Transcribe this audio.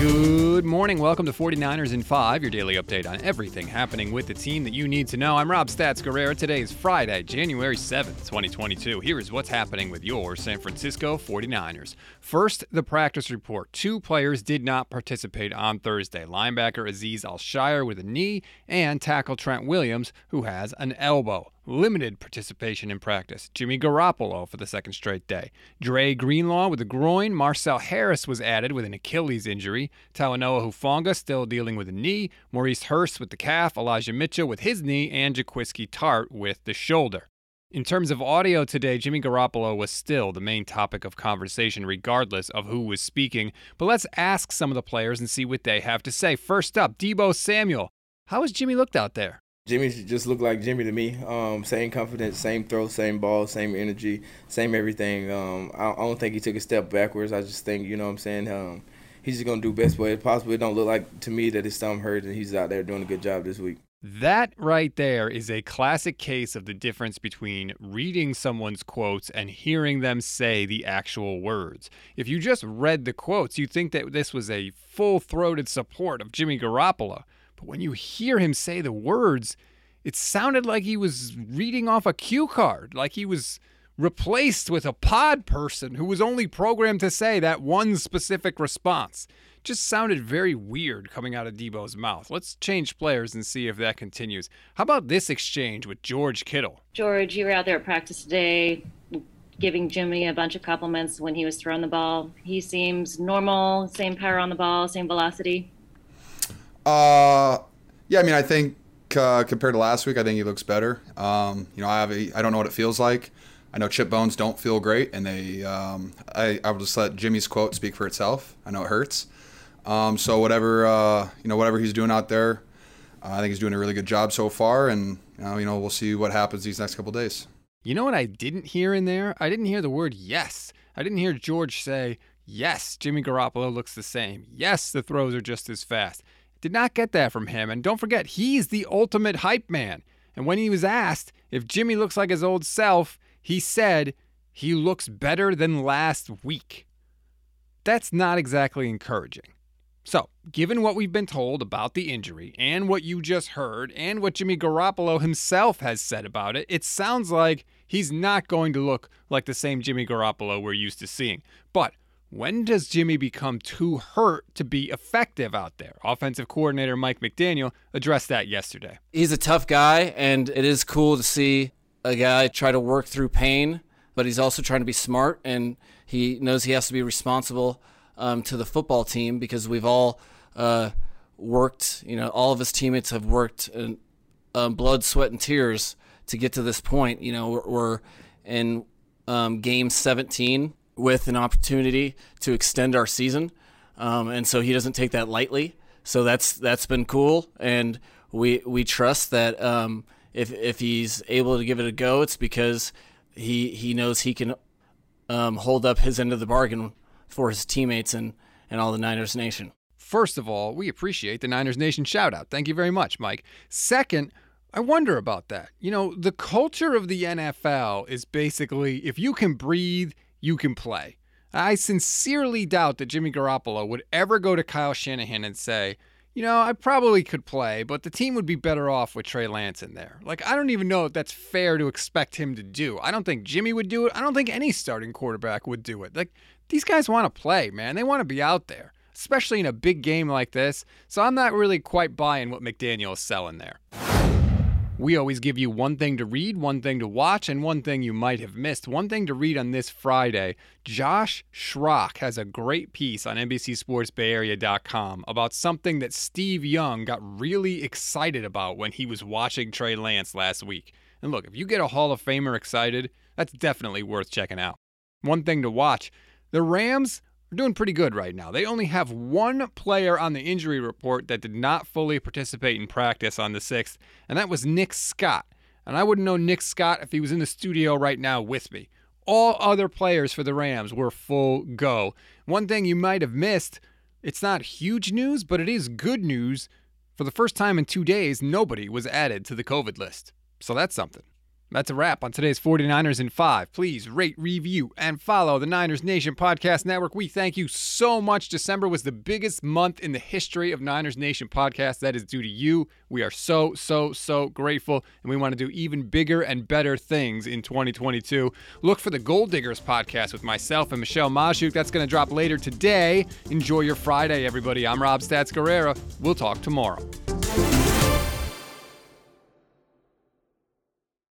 Good morning. Welcome to 49ers in 5, your daily update on everything happening with the team that you need to know. I'm Rob Stats Guerrera. Today is Friday, January 7th, 2022. Here is what's happening with your San Francisco 49ers. First, the practice report. Two players did not participate on Thursday linebacker Azeez Al-Shaair with a knee, and tackle Trent Williams, who has an elbow limited participation in practice. Jimmy Garoppolo for the second straight day. Dre Greenlaw with a groin. Marcel Harris was added with an Achilles injury. Talanoa Hufanga still dealing with a knee. Maurice Hurst with the calf. Elijah Mitchell with his knee. And Jaquiski Tartt with the shoulder. In terms of audio today, Jimmy Garoppolo was still the main topic of conversation, regardless of who was speaking. But let's ask some of the players and see what they have to say. First up, Deebo Samuel. How has Jimmy looked out there? Jimmy just looked like Jimmy to me. Um, same confidence, same throw, same ball, same energy, same everything. Um, I, don't think he took a step backwards. I just think, you know what I'm saying, um, he's just going to do best way possible. It don't look like to me that his thumb hurt and he's out there doing a good job this week. That right there is a classic case of the difference between reading someone's quotes and hearing them say the actual words. If you just read the quotes, you'd think that this was a full throated support of Jimmy Garoppolo. But when you hear him say the words, it sounded like he was reading off a cue card, like he was replaced with a pod person who was only programmed to say that one specific response. Just sounded very weird coming out of Deebo's mouth. Let's change players and see if that continues. How about this exchange with George Kittle? George, you were out there at practice today giving Jimmy a bunch of compliments when he was throwing the ball. He seems normal, same power on the ball, same velocity. Uh, yeah, I mean, I think uh, compared to last week, I think he looks better. Um, you know, I have a, I don't know what it feels like. I know chip bones don't feel great, and they um, I I will just let Jimmy's quote speak for itself. I know it hurts. Um, so whatever uh, you know, whatever he's doing out there, uh, I think he's doing a really good job so far, and you know, you know we'll see what happens these next couple days. You know what I didn't hear in there? I didn't hear the word yes. I didn't hear George say yes. Jimmy Garoppolo looks the same. Yes, the throws are just as fast. Did not get that from him. And don't forget, he's the ultimate hype man. And when he was asked if Jimmy looks like his old self, he said he looks better than last week. That's not exactly encouraging. So, given what we've been told about the injury and what you just heard and what Jimmy Garoppolo himself has said about it, it sounds like he's not going to look like the same Jimmy Garoppolo we're used to seeing. But when does Jimmy become too hurt to be effective out there? Offensive coordinator Mike McDaniel addressed that yesterday. He's a tough guy, and it is cool to see a guy try to work through pain, but he's also trying to be smart, and he knows he has to be responsible um, to the football team because we've all uh, worked, you know, all of his teammates have worked in um, blood, sweat, and tears to get to this point. You know, we're, we're in um, game 17 with an opportunity to extend our season, um, and so he doesn't take that lightly. So that's that's been cool, and we we trust that um, if if he's able to give it a go, it's because he he knows he can um, hold up his end of the bargain for his teammates and and all the Niners Nation. First of all, we appreciate the Niners Nation shout out. Thank you very much, Mike. Second, I wonder about that. You know, the culture of the NFL is basically if you can breathe you can play. I sincerely doubt that Jimmy Garoppolo would ever go to Kyle Shanahan and say, you know, I probably could play, but the team would be better off with Trey Lance in there. Like, I don't even know if that's fair to expect him to do. I don't think Jimmy would do it. I don't think any starting quarterback would do it. Like, these guys want to play, man. They want to be out there, especially in a big game like this. So I'm not really quite buying what McDaniel is selling there. We always give you one thing to read, one thing to watch, and one thing you might have missed. One thing to read on this Friday Josh Schrock has a great piece on NBCSportsBayArea.com about something that Steve Young got really excited about when he was watching Trey Lance last week. And look, if you get a Hall of Famer excited, that's definitely worth checking out. One thing to watch the Rams are doing pretty good right now. They only have one player on the injury report that did not fully participate in practice on the 6th, and that was Nick Scott. And I wouldn't know Nick Scott if he was in the studio right now with me. All other players for the Rams were full go. One thing you might have missed it's not huge news, but it is good news. For the first time in two days, nobody was added to the COVID list. So that's something. That's a wrap on today's 49ers in 5. Please rate, review, and follow the Niners Nation Podcast Network. We thank you so much. December was the biggest month in the history of Niners Nation Podcast. That is due to you. We are so, so, so grateful, and we want to do even bigger and better things in 2022. Look for the Gold Diggers podcast with myself and Michelle Magdziuk. That's going to drop later today. Enjoy your Friday, everybody. I'm Rob Stats Guerrera. We'll talk tomorrow.